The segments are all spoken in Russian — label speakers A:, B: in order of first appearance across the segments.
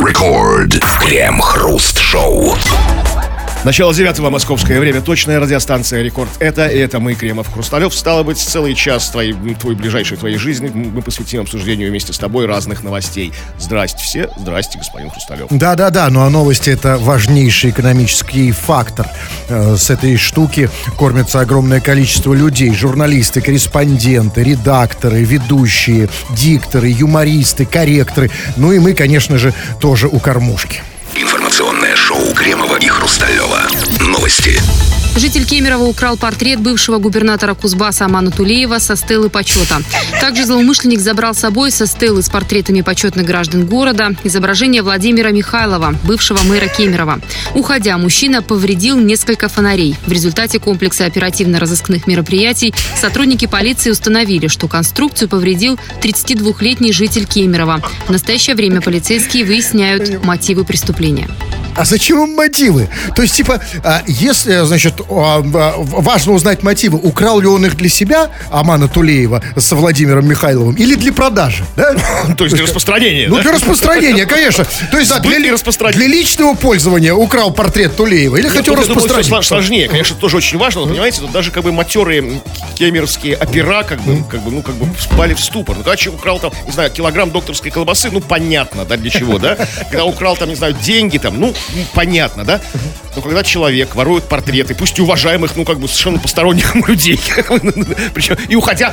A: Рекорд. Крем-хруст-шоу.
B: Начало девятого московское время. Точная радиостанция «Рекорд». Это, и это мы, Кремов Хрусталев. Стало быть, целый час твоей, твой ближайшей твоей жизни мы посвятим обсуждению вместе с тобой разных новостей. Здрасте все. Здрасте, господин Хрусталев.
C: Да-да-да, ну а новости это важнейший экономический фактор. Э, С этой штуки кормится огромное количество людей. Журналисты, корреспонденты, редакторы, ведущие, дикторы, юмористы, корректоры. Ну и мы, конечно же, тоже у кормушки.
A: Информационное шоу Хрусталева. Новости.
D: Житель Кемерово украл портрет бывшего губернатора Кузбасса Амана Тулеева со стелы почета. Также злоумышленник забрал с собой со стелы с портретами почетных граждан города изображение Владимира Михайлова, бывшего мэра Кемерово. Уходя, мужчина повредил несколько фонарей. В результате комплекса оперативно-розыскных мероприятий сотрудники полиции установили, что конструкцию повредил 32-летний житель Кемерово. В настоящее время полицейские выясняют мотивы преступления.
C: А зачем им мотивы? То есть, типа, а, если, значит, а, а, важно узнать мотивы, украл ли он их для себя, Амана Тулеева, со Владимиром Михайловым, или для продажи, да?
B: То есть для распространения,
C: Ну, для распространения, конечно. То есть, для, личного пользования украл портрет Тулеева или хотел распространить?
B: сло- сложнее, конечно, тоже очень важно. Но, понимаете, тут даже как бы матерые кемеровские опера, как бы, как бы, ну, как бы впали в ступор. Ну, когда человек украл там, не знаю, килограмм докторской колбасы, ну, понятно, да, для чего, да? Когда украл там, не знаю, деньги там, ну, понятно, да? Но когда человек ворует портреты, пусть и уважаемых, ну, как бы совершенно посторонних людей, причем, и уходя,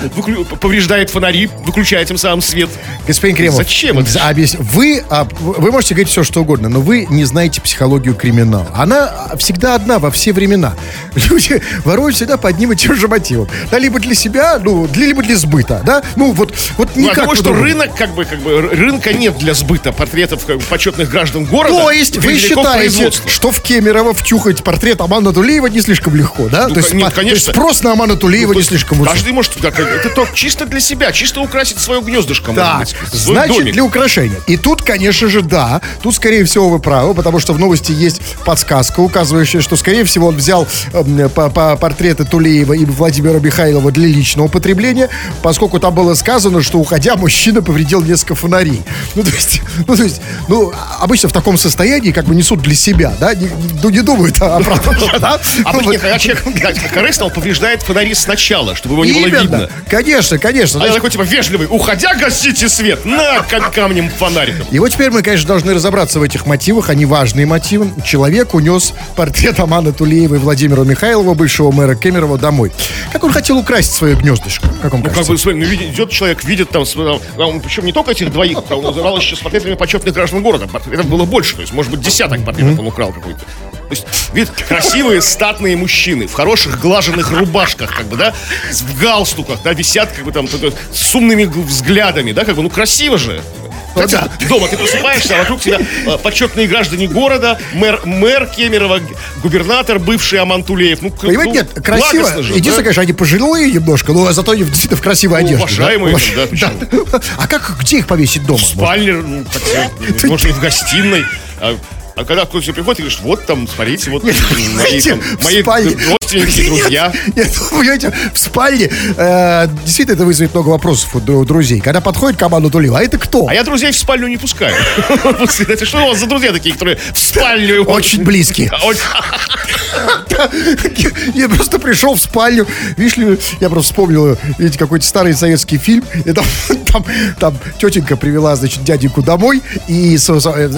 B: повреждает фонари, выключает тем самым свет.
C: Господин Кремов,
B: Зачем это?
C: за- объяс- Вы, а, вы можете говорить все, что угодно, но вы не знаете психологию криминала. Она всегда одна во все времена. Люди воруют всегда по одним и тем же мотивам. Да, либо для себя, ну, для, либо для сбыта, да? Ну, вот, вот
B: Ну,
C: никак
B: а потому что рынок, как бы, как бы, рынка нет для сбыта портретов как бы, почетных граждан города.
C: То есть вы
B: Великов
C: считаете, что в Кемерово втюхать портрет Амана Тулеева не слишком легко, да?
B: Ну,
C: то, есть,
B: нет,
C: по- то
B: конечно.
C: есть спрос на Амана Тулеева
B: То
C: не слишком высок.
B: Каждый может, как- это то чисто для себя, чисто украсить свое гнездышко,
C: Так,
B: быть, свой
C: значит,
B: домик.
C: для украшения. И тут, конечно же, да. Тут, скорее всего, вы правы, потому что в новости есть подсказка, указывающая, что, скорее всего, он взял эм, по, по- портреты Тулеева и Владимира Михайлова для личного потребления, поскольку там было сказано, что, уходя, мужчина повредил несколько фонарей. Ну, то есть, ну, то есть, ну, обычно в таком состоянии как бы несут для себя, да, не, ну, не думают о правом, да?
B: А
C: Ну,
B: когда человек корыстно, он повреждает фонари сначала, чтобы его не было видно.
C: Конечно, конечно.
B: А я такой, типа, вежливый, уходя, гасите свет, на кам- камнем фонариком.
C: И вот теперь мы, конечно, должны разобраться в этих мотивах. Они важные мотивы. Человек унес портрет Амана Тулеева и Владимира Михайлова, бывшего мэра Кемерово, домой. Как он хотел украсть свое гнездышко? Как вам
B: Ну, как бы, смотри, ну, видит- идет человек, видит там, там, причем не только этих двоих, там, он называл еще с портретами почетных граждан города. Портретов было больше, то есть, может быть, десяток портретов он украл какой-то. То есть, видит, красивые, статные мужчины в хороших глаженных рубашках, как бы, да, в галстуках, да, висят, как бы, там, с умными взглядами, да, как бы, ну, красиво же. Хотя дома ты просыпаешься, а вокруг тебя э, почетные граждане города, мэр, мэр Кемерово, г- губернатор бывший Аман Тулеев. Ну,
C: Понимаете,
B: ну,
C: нет, красиво.
B: же,
C: Единственное,
B: да?
C: конечно, они пожилые немножко, но зато они действительно в красивой
B: Ну,
C: одежде.
B: уважаемые
C: да?
B: там, да.
C: Да. А как, где их повесить дома?
B: В спальне, ну, может, и в гостиной. А, когда кто-то приходит и говорит, вот там, смотрите, вот
C: Нет,
B: мои,
C: понимаете,
B: там,
C: в
B: мои родственники, друзья.
C: Нет, нет, вы понимаете, в спальне э, действительно это вызовет много вопросов у дру- друзей. Когда подходит к Аману Тулеева, а это кто?
B: А я друзей в спальню не пускаю. Это что у вас за друзья такие, которые в спальню?
C: Очень близкие. Я просто пришел в спальню, видишь ли, я просто вспомнил, видите, какой-то старый советский фильм, и там, там, там тетенька привела, значит, дяденьку домой, и,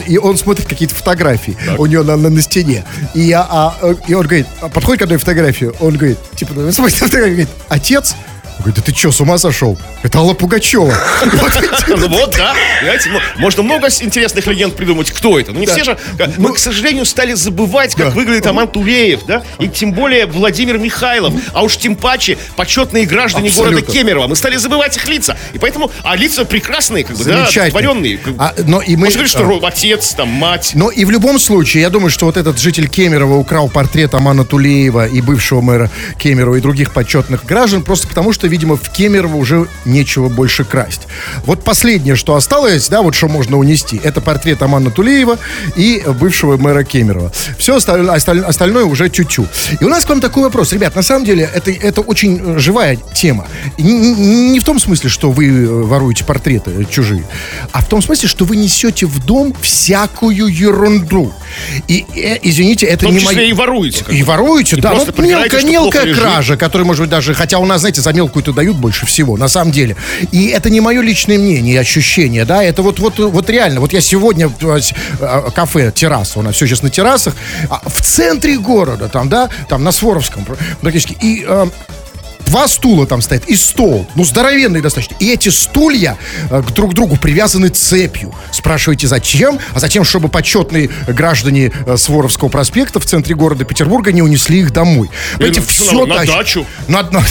C: и он смотрит какие-то фотографии у нее на, на, на стене. И, я, а, и он говорит, а подходит к одной фотографии, он говорит, типа, ну, смотрит фотографию, говорит, отец? Говорит, да ты что, с ума сошел? Это Алла Пугачева.
B: Ну вот, да. Ну, можно много интересных легенд придумать, кто это. Но не все же. э, Мы, к сожалению, стали забывать, как выглядит Аман Тулеев, да? И тем более Владимир Михайлов. А уж тем паче почетные граждане города Кемерово. Мы стали забывать их лица. И поэтому, а лица прекрасные, как бы, да, одухотворенные.
C: А, но и мы...
B: Можно что
C: а,
B: отец, там, мать.
C: Но и в любом случае, я думаю, что вот этот житель Кемерово украл портрет Амана Тулеева и бывшего мэра Кемерово и других почетных граждан, просто потому что, видимо, в Кемерово уже нечего больше красть. Вот последнее, что осталось, да, вот что можно унести, это портрет Амана Тулеева и бывшего мэра Кемерово. Все остальное, остальное уже тю-тю. И у нас к вам такой вопрос. Ребят, на самом деле, это, это очень э, живая тема. Не, не, в том смысле, что вы э, воруете портреты чужие, а в том смысле, что вы несете в дом всякую ерунду. И, э, извините, это
B: В том
C: не
B: числе
C: моя...
B: и воруете.
C: И воруете,
B: И
C: да.
B: просто
C: Ну, мелкая,
B: что
C: мелкая кража, которая, может быть, даже... Хотя у нас, знаете, за мелкую-то дают больше всего, на самом деле. И это не мое личное мнение и ощущение, да. Это вот, вот, вот реально. Вот я сегодня... э, с- э, Кафе, терраса, у нас все сейчас на террасах. а В центре города, там, да, там на Своровском пр- практически. И... э, Два стула там стоят и стол, ну здоровенный достаточно. И эти стулья э, к друг другу привязаны цепью. Спрашиваете, зачем? А затем, чтобы почетные граждане э, Своровского проспекта в центре города Петербурга не унесли их домой.
B: Ну,
C: все
B: на
C: тащат.
B: дачу.
C: На, на-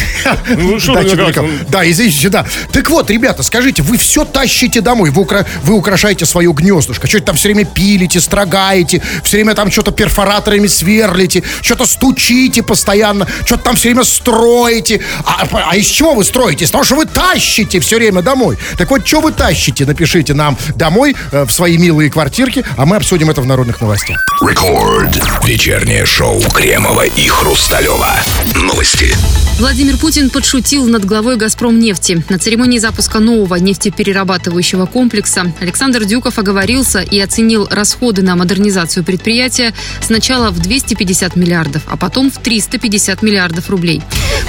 B: Ну, что
C: далеко.
B: ну,
C: Да, извините, да. Так вот, ребята, скажите, вы все тащите домой, вы, укра- вы украшаете свое гнездышко, что-то там все время пилите, строгаете, все время там что-то перфораторами сверлите, что-то стучите постоянно, что-то там все время строите. А, а из чего вы строите? Из того, что вы тащите все время домой. Так вот, что вы тащите? Напишите нам домой э, в свои милые квартирки, а мы обсудим это в народных новостях.
A: Рекорд. Вечернее шоу Кремова и Хрусталева. Новости.
D: Владимир Путин подшутил над главой «Газпром нефти». На церемонии запуска нового нефтеперерабатывающего комплекса Александр Дюков оговорился и оценил расходы на модернизацию предприятия сначала в 250 миллиардов, а потом в 350 миллиардов рублей.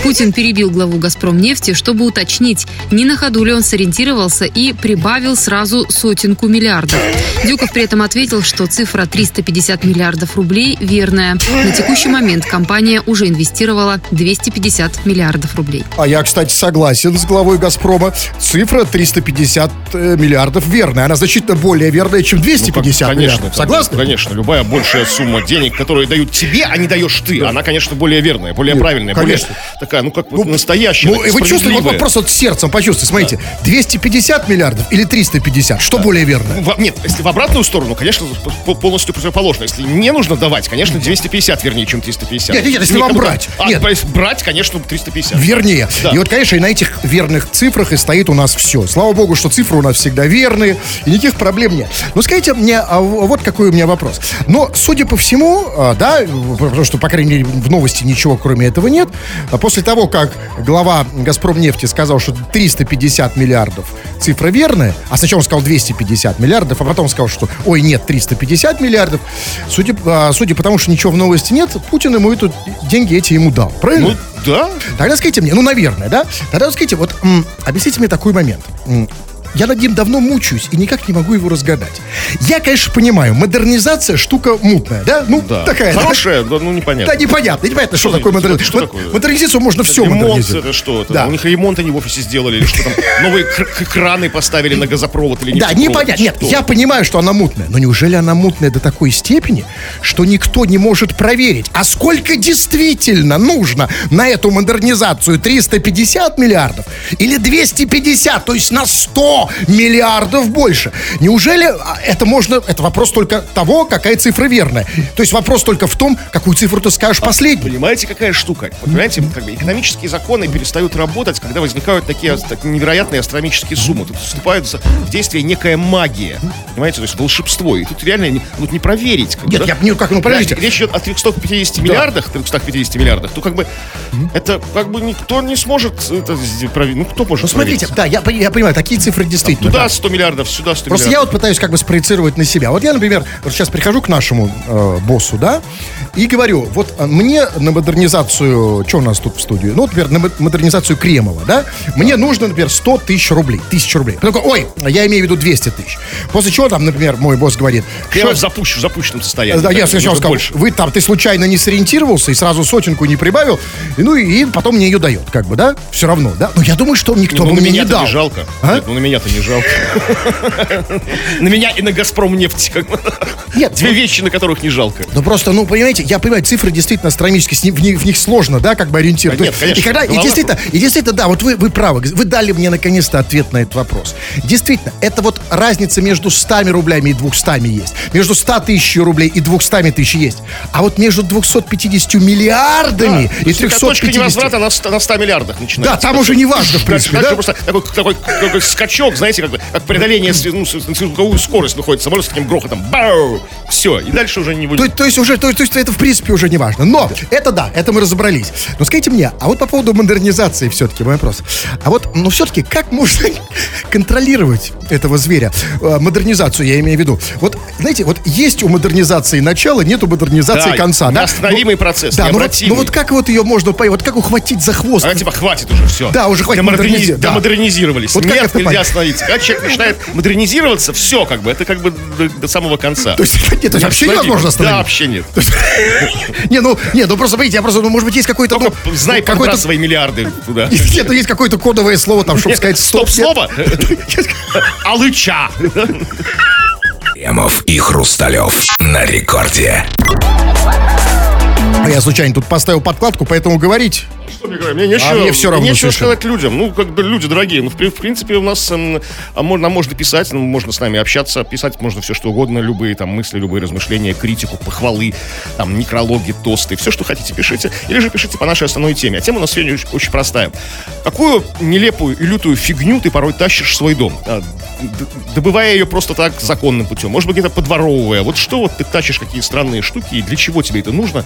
D: Путин перебил главу «Газпром нефти», чтобы уточнить, не на ходу ли он сориентировался и прибавил сразу сотенку миллиардов. Дюков при этом ответил, что цифра 350 миллиардов рублей верная. На текущий момент компания уже инвестировала 250 миллиардов рублей.
C: А я, кстати, согласен с главой «Газпрома». Цифра 350 э, миллиардов верная. Она значительно более верная, чем 250
B: Ну, Конечно,
C: миллиардов. Согласны?
B: Конечно, любая большая сумма денег, которую дают тебе, а не даешь ты, она, конечно, более верная, более правильная,
C: конечно.
B: более такая, ну как вот настоящая,
C: Ну, вы чувствуете, вот, просто вот сердцем почувствуйте. Смотрите, 250 миллиардов или 350? Что более верно?
B: Ну, во- Нет, если в обратную сторону, конечно, по- полностью противоположно. Если не нужно давать, конечно, 250 вернее, чем 350.
C: Нет, нет, если вам брать.
B: А,
C: Нет.
B: брать, конечно, 350.
C: Вернее.
B: Да.
C: И вот, конечно, и на этих верных цифрах и стоит у нас все. Слава богу, что цифры у нас всегда верные, и никаких проблем нет. Но скажите мне, а в- вот какой у меня вопрос. Но, судя по всему, а, да, потому что, по крайней мере, в новости ничего кроме этого нет, а после того, как глава «Газпромнефти» сказал, что 350 миллиардов цифра верная, а сначала он сказал 250 миллиардов, а потом сказал, что, ой, нет, 350 миллиардов, судя, а, судя по тому, что ничего в новости нет, Путин ему эту деньги эти ему дал. Правильно?
B: Ну, да.
C: Тогда скажите мне, ну, наверное, да? Тогда скажите, вот м, объясните мне такой момент. Я над ним давно мучаюсь и никак не могу его разгадать. Я, конечно, понимаю, модернизация штука мутная, да? Ну,
B: Да.
C: такая. да?
B: Хорошая, да, ну непонятно.
C: Да, непонятно, непонятно, что,
B: Что
C: такое
B: за-
C: модернизация.
B: что такое?
C: Модернизацию можно все
B: Ремонт,
C: модернизировать.
B: это что? Это?
C: Да.
B: У них ремонт они в офисе сделали, или что там? Новые краны поставили на газопровод или
C: Да,
B: нефтепровод?
C: непонятно. Нет,
B: Что?
C: я понимаю, что она мутная. Но неужели она мутная до такой степени, что никто не может проверить, а сколько действительно нужно на эту модернизацию? 350 миллиардов или 250, то есть на 100 миллиардов больше? Неужели а, это можно... Это вопрос только того, какая цифра верная. То есть вопрос только в том, какую цифру ты скажешь последнюю.
B: Понимаете, какая штука? Вот, Понимаете, как бы экономические законы перестают работать, когда возникают такие, такие невероятные астрономические суммы. Тут вступает в действие некая магия. Понимаете, то есть волшебство. И тут реально не, вот не проверить. как
C: Нет,
B: да?
C: я понимаю, как, ну.
B: Да, Речь идет о 350 миллиардах, 350 миллиардах. То как бы это как бы никто не сможет это проверить. Ну кто может
C: Ну, смотрите,
B: проверить?
C: да, я, я понимаю, такие цифры действительно.
B: Туда
C: да.
B: 100 миллиардов, сюда 100
C: Просто я вот пытаюсь как бы спроецировать на себя. Вот я, например, вот сейчас прихожу к нашему э, боссу, да, и говорю, вот э, мне на модернизацию, что у нас тут в студии? Ну, например, на мо- модернизацию Кремова, да, мне нужно, например, 100 тысяч рублей, тысяч рублей. Такой, ой, я имею в виду 200 тысяч. После чего там, например, мой босс говорит,
B: Прямо в
C: что...
B: запущ- в запущенном состоянии.
C: Да, я сначала
B: нужно
C: сказал,
B: больше.
C: вы там, ты случайно не сориентировался и сразу сотенку не прибавил, и, ну и потом мне ее дает, как бы, да, все равно, да. Но я думаю, что никто
B: Ну,
C: бы мне не дал.
B: жалко.
C: А?
B: Нет, ну, на меня меня-то не жалко. На меня и на Газпром нефть.
C: Нет,
B: Две вещи, на которых не жалко.
C: Ну просто, ну понимаете, я понимаю, цифры действительно астрономические, в них, в них сложно, да, как бы ориентироваться.
B: Да нет, конечно,
C: и, когда, и действительно, и действительно, да, вот вы, вы правы, вы дали мне наконец-то ответ на этот вопрос. Действительно, это вот разница между 100 рублями и 200 есть, между 100 тысяч рублей и 200 тысяч есть, а вот между 250 миллиардами и
B: То есть Точка
C: 350...
B: невозврата на 100, на 100 миллиардах начинается.
C: Да, там уже не важно, в принципе, да?
B: просто такой, такой, такой скачок, знаете, как, как преодоление ну, на скорость выходит самолет с таким грохотом. Бау! Все, и дальше уже не
C: То,
B: будет.
C: то есть уже, то, то есть это в принципе уже не важно. Но это да, это мы разобрались. Но скажите мне, а вот по поводу модернизации все-таки мой вопрос. А вот, ну все-таки как можно контролировать этого зверя? Э, Модернизацию я имею в виду. Вот, знаете, вот есть у модернизации начало, нет у модернизации
B: Да,
C: конца. Да,
B: неостановимый
C: Ну,
B: процесс,
C: Да, ну вот, ну вот как вот ее можно вот как ухватить за хвост?
B: А типа хватит уже, все.
C: Да, уже хватит модернизи- да.
B: Домодернизировались.
C: Вот как
B: Нет,
C: это
B: нельзя
C: понять?
B: Остановиться. Когда человек начинает модернизироваться, все как бы, это как бы до, до самого конца.
C: То есть, нет, то есть вообще невозможно остановить?
B: Да, вообще нет.
C: Не, ну, не, ну просто, смотрите, я просто, ну, может быть, есть какой-то...
B: Только
C: ну,
B: знай,
C: какой-то
B: подбрасывай миллиарды туда.
C: Нет, ну, есть какое-то кодовое слово там, чтобы сказать стоп.
B: Стоп-слово? Алыча.
A: Кремов и Хрусталев на рекорде.
C: А я случайно тут поставил подкладку, поэтому говорить.
B: Что мне говорить? Мне нечего,
C: А мне всё равно
B: нечего
C: совершенно.
B: сказать людям. Ну, как бы люди дорогие. Ну, в, в принципе, у нас эм, а можно, можно писать, ну, можно с нами общаться. Писать можно все, что угодно. Любые там мысли, любые размышления, критику, похвалы, там, некрологи, тосты. Все, что хотите, пишите. Или же пишите по нашей основной теме. А тема у нас сегодня очень, очень простая. Какую нелепую и лютую фигню ты порой тащишь в свой дом? А, добывая ее просто так законным путем. Может быть, где-то подворовывая. Вот что вот ты тащишь, какие странные штуки, и для чего тебе это нужно?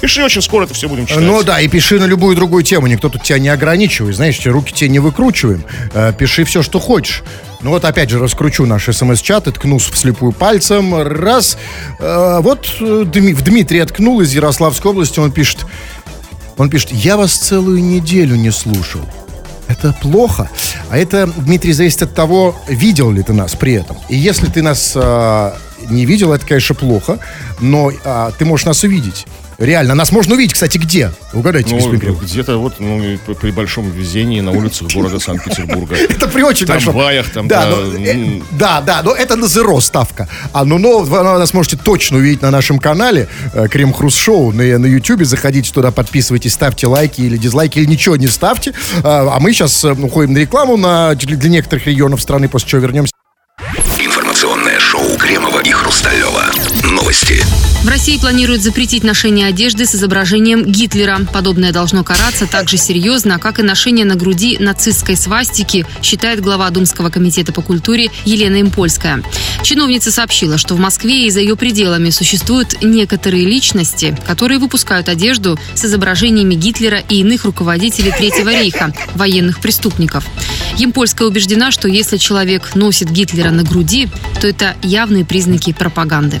B: Пиши очень скоро, это все будем читать.
C: Ну да, и пиши на любую другую тему. Никто тут тебя не ограничивает. Знаешь, руки тебе не выкручиваем. Э, пиши все, что хочешь. Ну вот опять же раскручу наш смс-чат и ткнусь вслепую пальцем. Раз. Э, вот э, Дми- в Дмитрий ткнул из Ярославской области. Он пишет, он пишет, я вас целую неделю не слушал. Это плохо. А это, Дмитрий, зависит от того, видел ли ты нас при этом. И если ты нас э, не видел, это, конечно, плохо. Но а, ты можешь нас увидеть. Реально. Нас можно увидеть, кстати, где? Угадайте,
B: Ну, где-то вот ну, при- большом везении на улицах города Санкт-Петербурга.
C: Это при очень
B: В
C: большом.
B: трамваях там,
C: да,
B: да,
C: но, э, да, да, но это на зеро ставка. А ну, но вы нас можете точно увидеть на нашем канале э, Крем Хруст Шоу на, на YouTube. Заходите туда, подписывайтесь, ставьте лайки или дизлайки, или ничего не ставьте. А, а мы сейчас уходим на рекламу на, для, для некоторых регионов страны, после чего вернемся.
A: Информационное шоу Кремова и Хрусталева. Новости.
D: В России планируют запретить ношение одежды с изображением Гитлера. Подобное должно караться так же серьезно, как и ношение на груди нацистской свастики, считает глава Думского комитета по культуре Елена Импольская. Чиновница сообщила, что в Москве и за ее пределами существуют некоторые личности, которые выпускают одежду с изображениями Гитлера и иных руководителей Третьего рейха, военных преступников. Емпольская убеждена, что если человек носит Гитлера на груди, то это явные признаки пропаганды.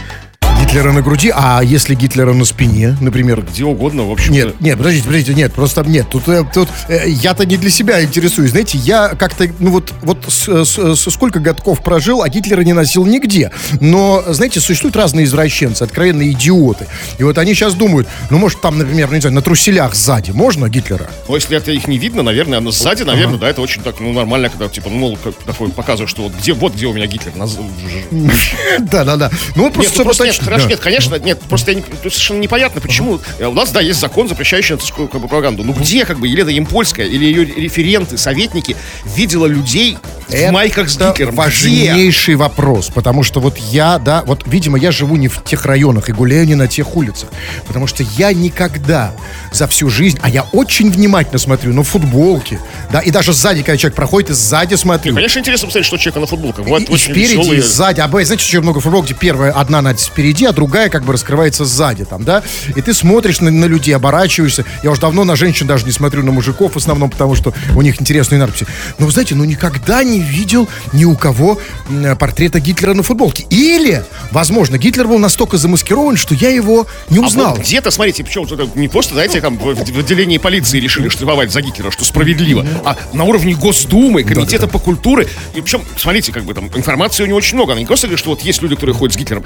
C: Гитлера на груди, а если Гитлера на спине, например?
B: Где угодно, в общем
C: Нет, нет, подождите, подождите, нет, просто нет. Тут, э, тут э, я-то не для себя интересуюсь. Знаете, я как-то, ну вот, вот с- с- с- сколько годков прожил, а Гитлера не носил нигде. Но, знаете, существуют разные извращенцы, откровенные идиоты. И вот они сейчас думают, ну, может, там, например, ну, не знаю, на труселях сзади можно Гитлера?
B: Но если это их не видно, наверное, оно сзади, наверное, да, это очень так, ну, нормально, когда, типа, ну, мол, такой показывает, что вот где, вот где у меня Гитлер. на з- ж-
C: Да-да-да. Ну, вот просто,
B: ну, хорошо,
C: да.
B: нет, конечно, нет, просто я не- совершенно непонятно, почему. У нас, да, есть закон, запрещающий нацистскую как бы, пропаганду. Ну где, как бы, Елена Ямпольская или ее референты, советники видела людей в майках с
C: Это
B: Гитлером? Где?
C: важнейший вопрос, потому что вот я, да, вот, видимо, я живу не в тех районах и гуляю не на тех улицах, потому что я никогда за всю жизнь, а я очень внимательно смотрю на футболки, да, и даже сзади, когда человек проходит, и сзади смотрю.
B: Конечно, интересно посмотреть, что человека на футболках.
C: И,
B: Вот
C: и
B: очень
C: спереди,
B: веселые.
C: и сзади. А знаете, очень много футболок, где первая одна надпись спереди, а другая как бы раскрывается сзади там, да? И ты смотришь на, на людей, оборачиваешься. Я уже давно на женщин даже не смотрю, на мужиков в основном, потому что у них интересные надписи. Но, вы знаете, ну никогда не видел ни у кого м, портрета Гитлера на футболке. Или, возможно, Гитлер был настолько замаскирован, что я его не
B: А
C: узнал.
B: вот где-то, смотрите, причем не просто, знаете, там в, в отделении полиции решили штрафовать за Гитлера, что справедливо, а на уровне Госдумы, Комитета по культуре. И причем, смотрите, как бы там информации у него очень много. Она не просто говорит, что вот есть люди, которые ходят с Гитлером.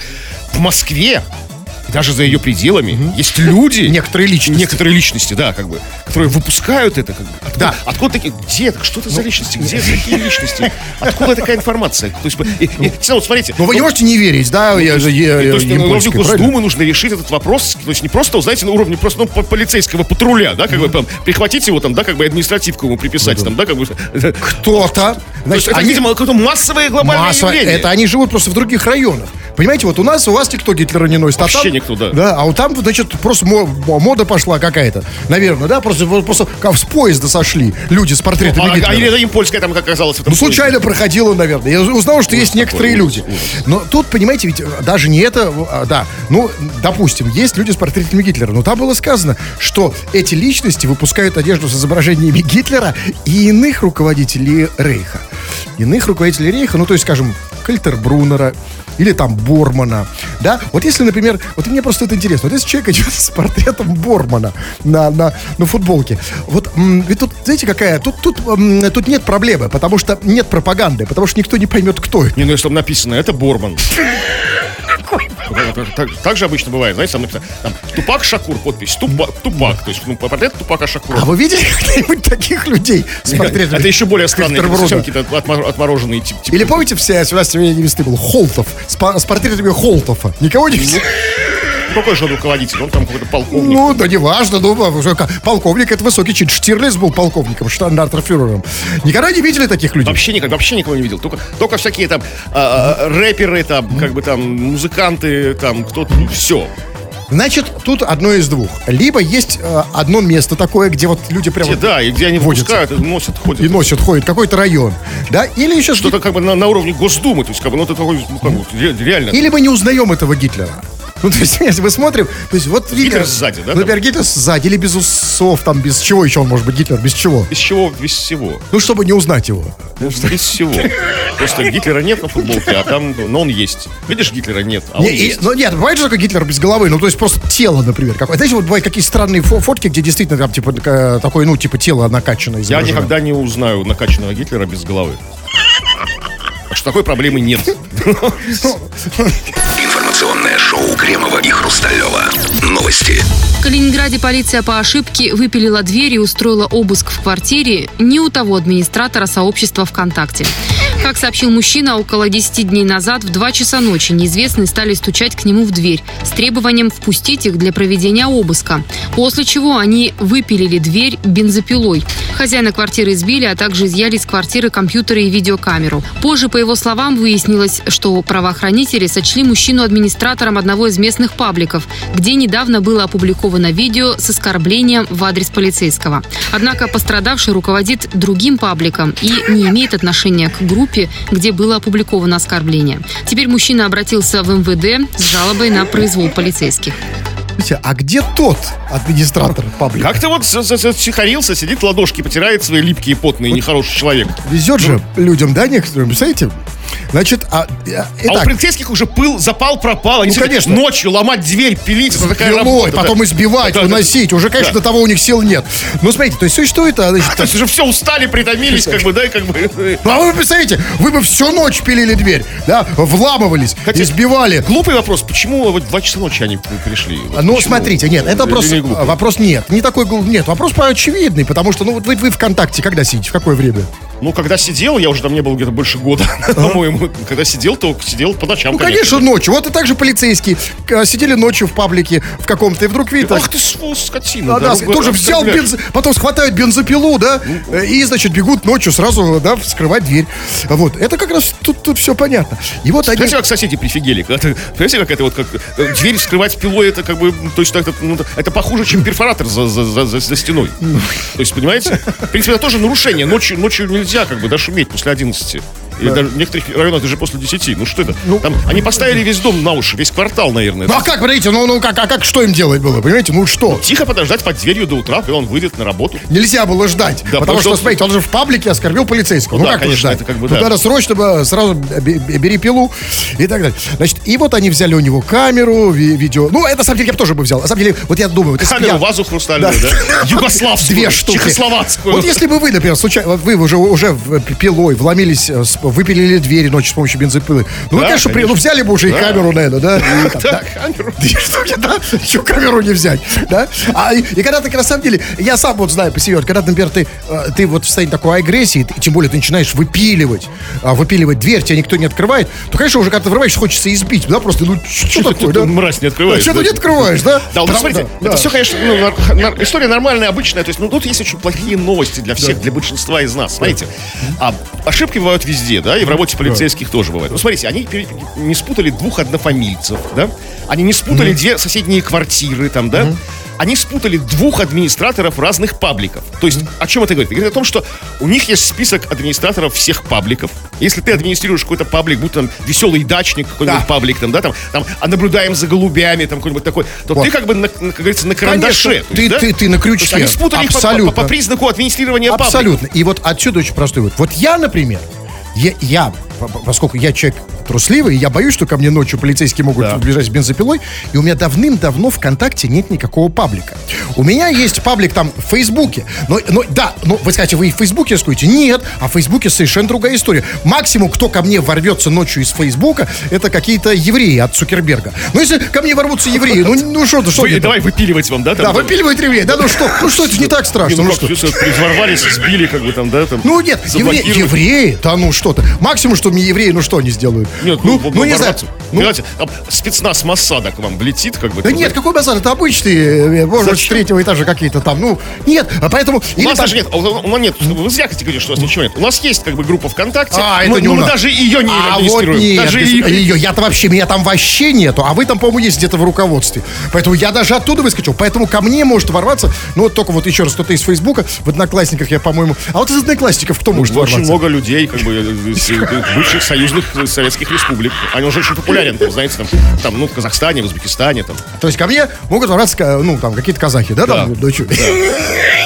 B: В Москве Москве даже за ее пределами есть люди,
C: Некоторые личности.
B: некоторые личности, да, как бы, которые выпускают это, как бы. Откуда,
C: Да.
B: откуда такие, где что это за личности, где какие личности, откуда такая информация? То есть, и, и, вот смотрите,
C: Ну, вы не можете не верить, да, я же
B: на уровне? Госдумы нужно решить этот вопрос, то есть не просто, знаете, на уровне просто ну, по- полицейского патруля, да, как бы там, прихватить его там, да, как бы административку ему приписать, там, да, как бы. То
C: Кто-то, значит,
B: это,
C: они
B: видимо, какое-то массовое глобальное явление.
C: это они живут просто в других районах. Понимаете, вот у нас, у вас никто Гитлера не носит, а там-
B: никто, да.
C: Да, а вот там, значит, просто мо- мода пошла какая-то, наверное, да, просто, просто с поезда сошли люди с портретами
B: А, а
C: Гитлера.
B: Елена Импольская там как оказалась
C: Ну, случайно проходила, наверное. Я узнал, что есть некоторые
B: ужас,
C: люди. Но тут, понимаете, ведь э, даже не это, а, да, ну, допустим, есть люди с портретами Гитлера, но там было сказано, что эти личности выпускают одежду с изображениями Гитлера и иных руководителей Рейха. Иных руководителей Рейха, ну, то есть, скажем, Кальтербруннера или там Бормана, да? Вот если, например, вот мне просто это интересно, вот если человек идет с портретом Бормана на, на, на футболке, вот ведь тут, знаете, какая, тут, тут, тут нет проблемы, потому что нет пропаганды, потому что никто не поймет, кто это.
B: Не, ну если там написано, это Борман. Так, так- так же обычно бывает, знаете, там написано, там, Тупак Шакур, подпись, Тупак, Тупак, то есть, ну, портрет Тупака Шакура.
C: А вы видели когда-нибудь таких людей с портретами?
B: Это еще более странные, совсем какие-то отмор- отмороженные тип- типы.
C: Или помните все, у нас весны был Холтов, с, по- с портретами Холтова? Никого не видели?
B: Ну, Какой же он руководитель? Он там какой-то полковник.
C: Ну, да неважно, ну, а полковник это высокий чин. Штирлиц был полковником, штандартенфюрером. Никогда не видели таких людей?
B: Вообще никак, вообще никого не видел. Только, только всякие там а, рэперы, там, как бы там, музыканты, там, кто-то, ну, все.
C: Значит, тут одно из двух. Либо есть э, одно место такое, где вот люди прямо
B: да, и где они
C: водятся.
B: выпускают, и носят, ходят.
C: и носят, ходят, какой-то район. Да? Или еще
B: Что-то как бы на, на уровне Госдумы, то есть как бы, ну, это такой, ну, как бы, ре- реально.
C: Или мы не узнаем этого Гитлера. Ну, то есть, если мы смотрим, то есть, вот
B: Гитлер сзади, да,
C: Ну, Например, Гитлер сзади, или без усов, там, без чего еще он может быть Гитлер, без чего?
B: Без чего, без всего.
C: Ну, чтобы не узнать его.
B: Без всего. Просто Гитлера нет на футболке, а там, но он есть. Видишь, Гитлера нет, а он
C: Не, и-
B: есть.
C: ну, нет, бывает же такой Гитлер без головы, ну, то есть просто тело, например. Какое. Знаете, вот бывают какие странные фо- фотки, где действительно там, типа, такая- такое, ну, типа, тело накачанное.
B: Я никогда не узнаю накачанного Гитлера без головы. Так что такой проблемы нет.
A: Информационное шоу Кремова и Хрусталева. Новости.
D: В Калининграде полиция по ошибке выпилила дверь и устроила обыск в квартире не у того администратора сообщества ВКонтакте. Как сообщил мужчина, около 10 дней назад в 2 часа ночи неизвестные стали стучать к нему в дверь с требованием впустить их для проведения обыска. После чего они выпилили дверь бензопилой. Хозяина квартиры избили, а также изъяли из квартиры компьютеры и видеокамеру. Позже, по его словам, выяснилось, что правоохранители сочли мужчину администратором одного из местных пабликов, где недавно было опубликовано видео с оскорблением в адрес полицейского. Однако пострадавший руководит другим пабликом и не имеет отношения к группе, где было опубликовано оскорбление. Теперь мужчина обратился в МВД с жалобой на произвол полицейских.
C: Слушайте, а где тот администратор паблика?
B: Как-то вот затихарился, сидит, ладошки потирает свои липкие, потные, нехороший человек.
C: Везет же людям, да, некоторым, представляете? Значит, а, э,
B: А у
C: итак,
B: полицейских уже пыл, запал, пропал. Они
C: Ну, конечно.
B: ночью ломать дверь, пилить, это такая
C: пилой,
B: работа. да.
C: потом избивать,
B: Да, да,
C: выносить. Уже, конечно,
B: да.
C: до того у них сил нет. Ну, смотрите, то есть существует, а, значит,
B: То есть уже все устали, притомились, как бы, да, и как бы...
C: Ну, а вы представляете, вы бы всю ночь пилили дверь, да, вламывались,
B: Хотя-
C: избивали.
B: Глупый вопрос, почему вот 2 часа ночи они пришли? Вот
C: Ну,
B: почему?
C: смотрите, нет, это
B: Или
C: вопрос,
B: не глупый?
C: вопрос нет, не такой, гл- нет, вопрос очевидный, потому что, ну, вот вы, вы ВКонтакте когда сидите, в какое время?
B: Ну, когда сидел, я уже там не был где-то больше года, по-моему. Когда сидел, то сидел по ночам,
C: Ну, конечно, ночью. Вот и так же полицейские э, сидели ночью в паблике в каком-то, и вдруг видят...
B: Ах ты, скотина.
C: А, да,
B: дорогой,
C: тоже
B: ах ты,
C: взял бенз... потом схватают бензопилу, да, э, и, значит, бегут ночью сразу, да, вскрывать дверь. Вот, это как раз тут, тут все понятно. И вот они...
B: Как соседи прифигели? Понимаете, как это вот, как э, дверь вскрывать пилой, это как бы, ну, то есть это, ну, это похуже, чем перфоратор за, за, за, за- за стеной. То есть, понимаете? В принципе, это тоже нарушение. Ночью, ночью нельзя как бы, да, шуметь после 11. Или даже в некоторых районах даже после 10. Ну что это? Там они поставили весь дом на уши, весь квартал, наверное.
C: Ну, а как, понимаете, ну, ну, как, а как, что им делать было, понимаете, ну, что?
B: Тихо подождать под дверью до утра, и он выйдет на работу.
C: Нельзя было ждать,
B: Да,
C: потому что,
B: что-
C: смотрите, он же в паблике оскорбил полицейского.
B: Ну
C: Ну,
B: да,
C: как
B: конечно,
C: ждать?
B: это как бы
C: Тут
B: да.
C: надо срочно сразу бе- бе- бери пилу и так далее. Значит, и вот они взяли у него камеру, ви- видео. Ну, это, на самом деле, я бы тоже бы взял. На самом деле, вот я думаю, вот
B: Камеру,
C: я-
B: вазу хрустальную, да? Югославскую,
C: Две штуки.
B: чехословацкую.
C: Вот если бы вы, например, случайно, вы уже, уже пилой вломились э, с- выпилили двери ночью с помощью бензопилы. Ну,
B: Да,
C: конечно, при- ну,
B: конечно.
C: взяли бы уже и
B: Да.
C: камеру, наверное, да? И
B: Да,
C: да.
B: камеру.
C: Штуки, да? Еще камеру не взять, да? А, и, и когда ты, на самом деле, я сам вот знаю по себе, вот когда, например, ты, э, ты вот в состоянии такой агрессии, ты- тем более ты начинаешь выпиливать, а, выпиливать дверь, тебя никто не открывает, то, конечно, уже когда ты врываешься, хочется избить, да, просто, ну, что такое, да?
B: Мразь не открываешь,
C: Что
B: да?
C: ты не открываешь, да?
B: Да, вот смотрите,
C: да,
B: это
C: да.
B: все, конечно, ну, история нормальная, обычная. То есть, ну, тут есть очень плохие новости для всех, для большинства из нас. Смотрите, а, ошибки бывают везде, да, и в работе полицейских тоже бывают. Ну, смотрите, они не спутали двух однофамильцев, да, они не спутали две соседние квартиры, там, да, они спутали двух администраторов разных пабликов. То есть, о чем это говорит? Это говорит о том, что у них есть список администраторов всех пабликов. Если ты администрируешь какой-то паблик, будь там веселый дачник, какой-нибудь
C: Да.
B: паблик, там, да, там, там, а наблюдаем за голубями, там, какой-нибудь такой, то
C: Вот.
B: ты как бы, на, как говорится, на карандаше.
C: Конечно,
B: есть,
C: ты-
B: да?
C: ты- ты на
B: То есть
C: крючке.
B: они спутали их по- по,
C: Абсолютно.
B: по признаку администрирования паблика.
C: Абсолютно. И вот отсюда очень простой вот. Вот я, например, я, я по- по- поскольку я человек трусливый, я боюсь, что ко мне ночью полицейские могут
B: Да.
C: бежать с бензопилой, и у меня давным-давно ВКонтакте нет никакого паблика. У меня есть паблик там в Фейсбуке. Но, но да, ну вы скажете, вы и в Фейсбуке рискуете? Нет, а в Фейсбуке совершенно другая история. Максимум, кто ко мне ворвется ночью из Фейсбука, это какие-то евреи от Цукерберга. Но если ко мне ворвутся евреи, ну ну что, что
B: Вы-
C: там?
B: давай выпиливать вам, да? Там,
C: Да, выпиливают евреи. Да ну что, ну что, это не так страшно.
B: Ну,
C: Ну что?
B: ворвались, сбили, как бы там, да, там.
C: Ну нет, евре-
B: заблокировали.
C: евреи, да ну что-то. Максимум, что мне евреи, ну что они сделают?
B: Нет,
C: ну,
B: ну,
C: ну, не знаю. Ну,
B: Понимаете, спецназ Моссада к вам влетит, как бы.
C: да нет, какой базар? Это обычные, э, может быть, с третьего этажа какие-то там. Ну, нет, а поэтому...
B: У нас даже нет, у у нет, вы зря хотите говорить, что у нас ничего нет. У нас есть как бы группа ВКонтакте,
C: А, это не у
B: мы
C: нас.
B: даже ее не
C: а нет,
B: даже ее-
C: я-то вообще, меня там вообще нету, а вы там, по-моему, есть где-то в руководстве. Поэтому я даже оттуда выскочил. Поэтому ко мне может ворваться, ну вот только вот еще раз, кто-то из Фейсбука, в Одноклассниках я, по-моему... А вот из Одноклассников кто может
B: Очень
C: ворваться?
B: много людей, как бы, э, бывших союзных э, советских республик. Они уже очень популярен, там, знаете, там, там, ну, в Казахстане, в Узбекистане, там.
C: То есть ко мне могут ворваться, ка- ну, там, какие-то казахи, да? там?
B: Да.
C: Ну, чё?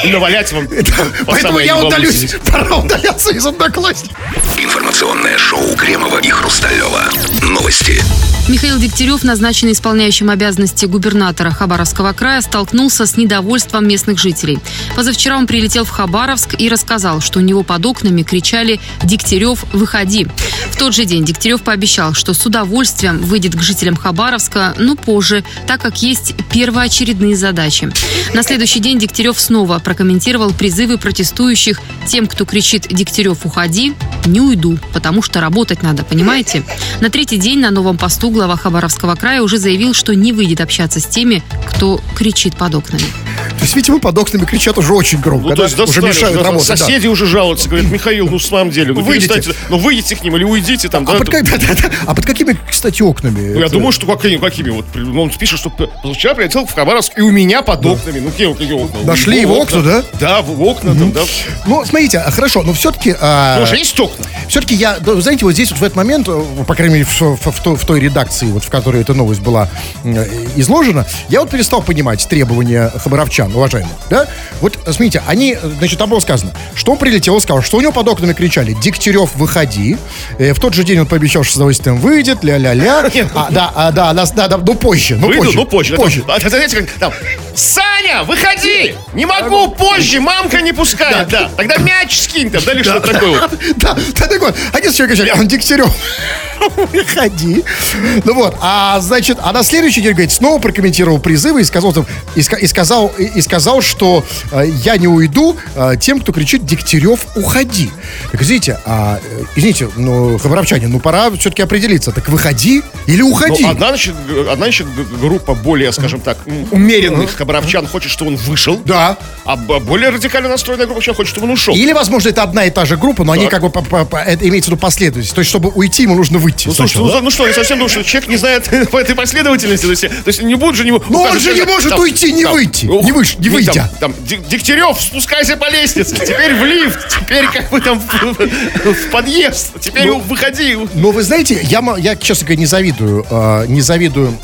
B: И навалять вам по
C: Поэтому я удалюсь. Пора удаляться из Одноклассников.
A: Информационное шоу Кремова и Хрусталева. Новости.
D: Михаил Дегтярев, назначенный исполняющим обязанности губернатора Хабаровского края, столкнулся с недовольством местных жителей. Позавчера он прилетел в Хабаровск и рассказал, что у него под окнами кричали «Дегтярев, выходи!». В тот же день Дегтярев пообещал, что с удовольствием выйдет к жителям Хабаровска, но позже, так как есть первоочередные задачи. На следующий день Дегтярев снова прокомментировал призывы протестующих тем, кто кричит «Дегтярев, уходи!», не уйду, потому что работать надо, понимаете? На третий день на новом посту глава Хабаровского края уже заявил, что не выйдет общаться с теми, кто кричит под окнами.
C: То есть, видимо, под окнами кричат уже очень громко,
B: Ну, то
C: да?
B: есть
C: уже
B: достали,
C: мешают
B: да,
C: работать. да.
B: Соседи уже жалуются, говорят, Михаил, ну, в самом деле, ну,
C: Выйдите.
B: ну, выйдите к ним или уйдите там,
C: А
B: да,
C: под,
B: там.
C: как- да-да-да. а под какими, кстати, окнами?
B: Ну, я
C: это?
B: думаю, что какими, какими вот, ну, он пишет, что позавчера прилетел в Хабаровск, и у меня под окнами, ну, какие, какие окна?
C: Нашли его окна, да?
B: Да, в окна там, да.
C: Ну, смотрите, а, хорошо, но все-таки...
B: Ну, уже есть окна.
C: Все-таки я, да, знаете, вот здесь вот в этот момент, э, по крайней мере, в, в- в той- в той редакции, вот в которой эта новость была э, изложена, я вот перестал понимать требования хабаровчан, уважаемых, да? Вот, смотрите, они, значит, там было сказано, что он прилетел и сказал, что у него под окнами кричали «Дегтярев, выходи!» Э, В тот же день он пообещал, что с удовольствием выйдет, ля-ля-ля. А, да, а, да, нас, да, да, ну позже, ну
B: Выйду,
C: позже.
B: ну, позже.
C: позже.
B: А, а, знаете, как там, Саня, выходи! Не могу, позже, мамка не пускает. Да, тогда мяч скинь там, да, или что такое.
C: Да, да, так вот, один человек кричали, а он Дегтярев, выходи. Ну вот, а значит, а на следующий день, говорит, снова прокомментировал призывы и сказал, и, и сказал, и, и сказал, что э, я не уйду э, тем, кто кричит Дегтярев, уходи. Так, извините, а, э, извините, ну, хабаровчане, ну, пора все-таки определиться, так выходи или уходи.
B: Ну, одна, значит, одна, значит, группа более, скажем так, умеренных хабаровчан хочет, чтобы он вышел.
C: Да.
B: А более радикально настроенная группа человек хочет, чтобы он ушел.
C: Или, возможно, это одна и та же группа, но они
B: Так.
C: как бы, по- по- по- это имеется в виду последовательность. То есть, чтобы уйти, ему нужно выйти.
B: Ну,
C: сначала,
B: ну, ну что, не совсем думаю, что человек не знает по этой последовательности. То есть, то есть не будет же не
C: Но он же не может уйти, не выйти, не выш- не выйдя.
B: Там, Ди- Дегтярев, спускайся по лестнице, теперь в лифт, теперь как бы там в, подъезд, теперь
C: Ну,
B: выходи.
C: Но вы знаете, я, я честно говоря, не завидую, э, не завидую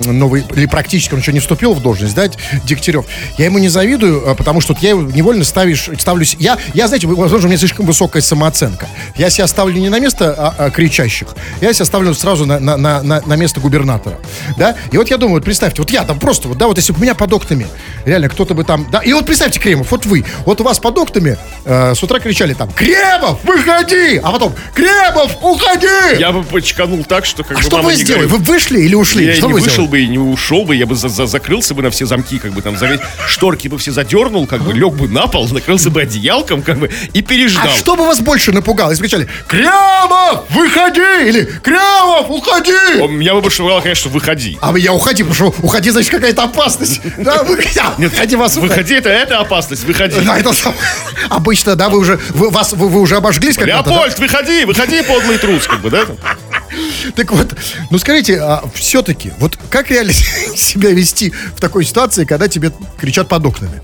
C: новый, или практически, он еще не вступил в должность, да, Дегтярев. Я ему не завидую, а, потому что я его невольно ставишь, ставлюсь... Я, я, знаете, возможно, у меня слишком высокая самооценка. Я себя ставлю не на место а, а, кричащих, я себя ставлю сразу на, на, на, на, место губернатора, да. И вот я думаю, вот представьте, вот я там просто, вот, да, вот если бы у меня под окнами, реально, кто-то бы там, да, и вот представьте, Кремов, вот вы, вот у вас под окнами э, с утра кричали там, Кремов, выходи! А потом, Кремов, уходи!
B: Я бы почканул так, что как
C: а
B: бы
C: что вы сделали?
B: говорит.
C: Вы вышли или ушли?
B: Я
C: что
B: не
C: вы
B: вышел
C: сделали?
B: Бы и не ушел бы, я бы за- за- закрылся бы на все замки, как бы там завесь, шторки бы все задернул, как бы лег бы на пол, накрылся бы одеялком, как бы, и переждал.
C: А что бы вас больше напугало? Если кричали, Кремов, выходи! Или Кремов, уходи!
B: Он- Меня бы больше пугало, конечно, выходи.
C: А я уходи, потому что уходи, значит, какая-то опасность. Да, выходи, а, выходи вас.
B: Выходи, это, это опасность, выходи.
C: Да, это Обычно, да, вы уже, вы, вас, вы, вы уже обожглись когда-то, да?
B: Леопольд, выходи, выходи, подлый трус, как бы, да?
C: Так вот, ну скажите, а все-таки, вот как реально себя вести в такой ситуации, когда тебе кричат под окнами?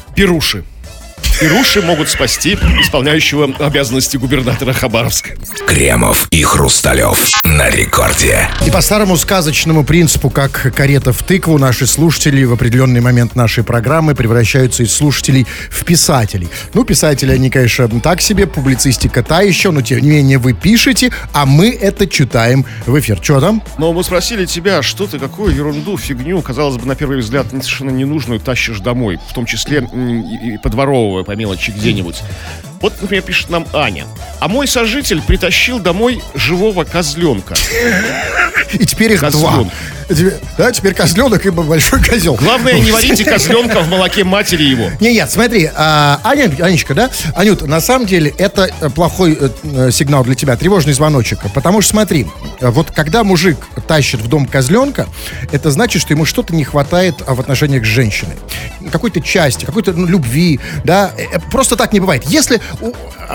B: Перуши. Перуши могут спасти исполняющего обязанности губернатора Хабаровска.
A: Кремов и Хрусталев на рекорде.
C: И по старому сказочному принципу, как карета в тыкву, наши слушатели в определенный момент нашей программы превращаются из слушателей в писателей. Ну, писатели, они, конечно, так себе, публицистика та еще, но тем не менее вы пишете, а мы это читаем в эфир. Что там?
B: Но мы спросили тебя, что ты какую ерунду, фигню, казалось бы, на первый взгляд, совершенно ненужную, тащишь домой, в том числе и, и подворовывая по мелочи где-нибудь. Вот, например, пишет нам Аня. А мой сожитель притащил домой живого козленка.
C: И теперь их
B: Козленок.
C: два. Да, теперь козленок и большой козел.
B: Главное, не варите козленка в молоке матери его.
C: Не, нет, смотри, а, Аня, Анечка, да? Анют, на самом деле это э, плохой э, э, сигнал для тебя, тревожный звоночек. Потому что смотри, вот когда мужик тащит в дом козленка, это значит, что ему что-то не хватает а, в отношениях с женщиной. Какой-то части, какой-то ну, любви, да? Э, э, Просто так не бывает. Если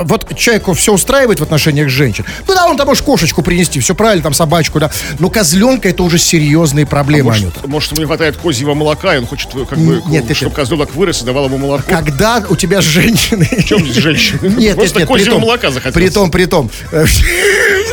C: вот человеку все устраивает в отношениях с женщиной, ну да, он там может кошечку принести, все правильно, там собачку, да. Но козленка это уже серьезные проблемы, Анют.
B: Может, может, ему не хватает козьего молока, и он хочет, э, как бы,
C: Нет,
B: чтобы
C: нет.
B: козленок вырос и давал ему молоко.
C: Когда у тебя с женщиной...
B: В чем здесь женщина?
C: Нет,
B: Просто
C: нет, нет,
B: козьего
C: притом-
B: молока захотелось.
C: Притом, притом.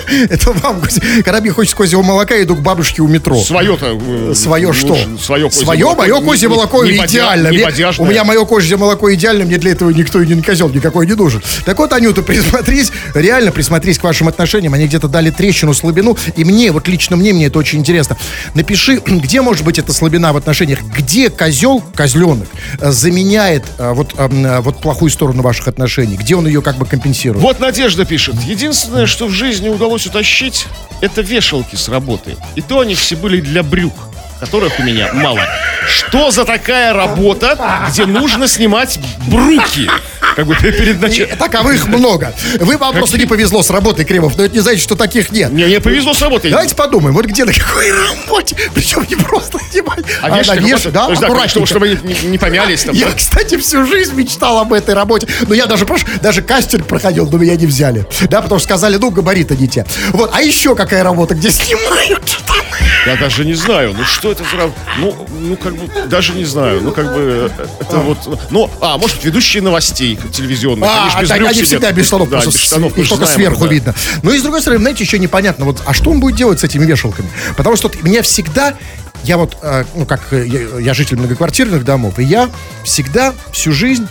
C: Это вам, когда мне хочется козьего молока, я иду к бабушке у метро.
B: Свое-то... э,
C: Свое что?
B: лучше, Свое козье
C: Свое, мое козье молоко идеально. у меня мое козье молоко идеально, мне для этого никто и не козел никакой не нужен. Так вот, Анюта, присмотрись, реально присмотрись к вашим отношениям. Они где-то дали трещину, слабину. И мне, вот лично мне, мне это очень интересно. Напиши, где может быть эта слабина в отношениях, где козел, козленок, э, заменяет э, вот, э, вот плохую сторону ваших отношений, где он ее как бы компенсирует.
B: Вот Надежда пишет. Единственное, что в жизни удалось утащить, это вешалки с работы. И то они все были для брюк которых у меня мало. Что за такая работа, где нужно снимать бруки? Как бы перед началом...
C: таковых много. Вы вам просто не повезло с работой, Кремов, но это не значит, что таких нет.
B: Мне не повезло с работой.
C: Давайте подумаем, вот где на какой работе, причем не просто снимать,
B: А
C: а,
B: вешать
C: на веш-
B: работу?
C: да,
B: есть, да, чтобы, чтобы не, не помялись там.
C: Я,
B: да?
C: кстати, всю жизнь мечтал об этой работе. Но я даже, прош- даже кастинг проходил, но меня не взяли. Да, потому что сказали, ну, габариты не те. Вот, а еще какая работа, где снимают штаны?
B: Я даже не знаю, ну что это за... Ну, ну как бы, даже не знаю. Ну, как бы, это вот... Ну, а, может, ведущие новостей телевизионных.
C: А,
B: они без
C: они
B: сидят.
C: всегда без штанов,
B: Да,
C: просто
B: без штанов,
C: их только
B: знаем
C: сверху
B: да.
C: видно. Но и с другой стороны, знаете, еще непонятно, вот, а что он будет делать с этими вешалками? Потому что меня всегда, я вот, э, ну как, э, я, я житель многоквартирных домов, и я всегда всю жизнь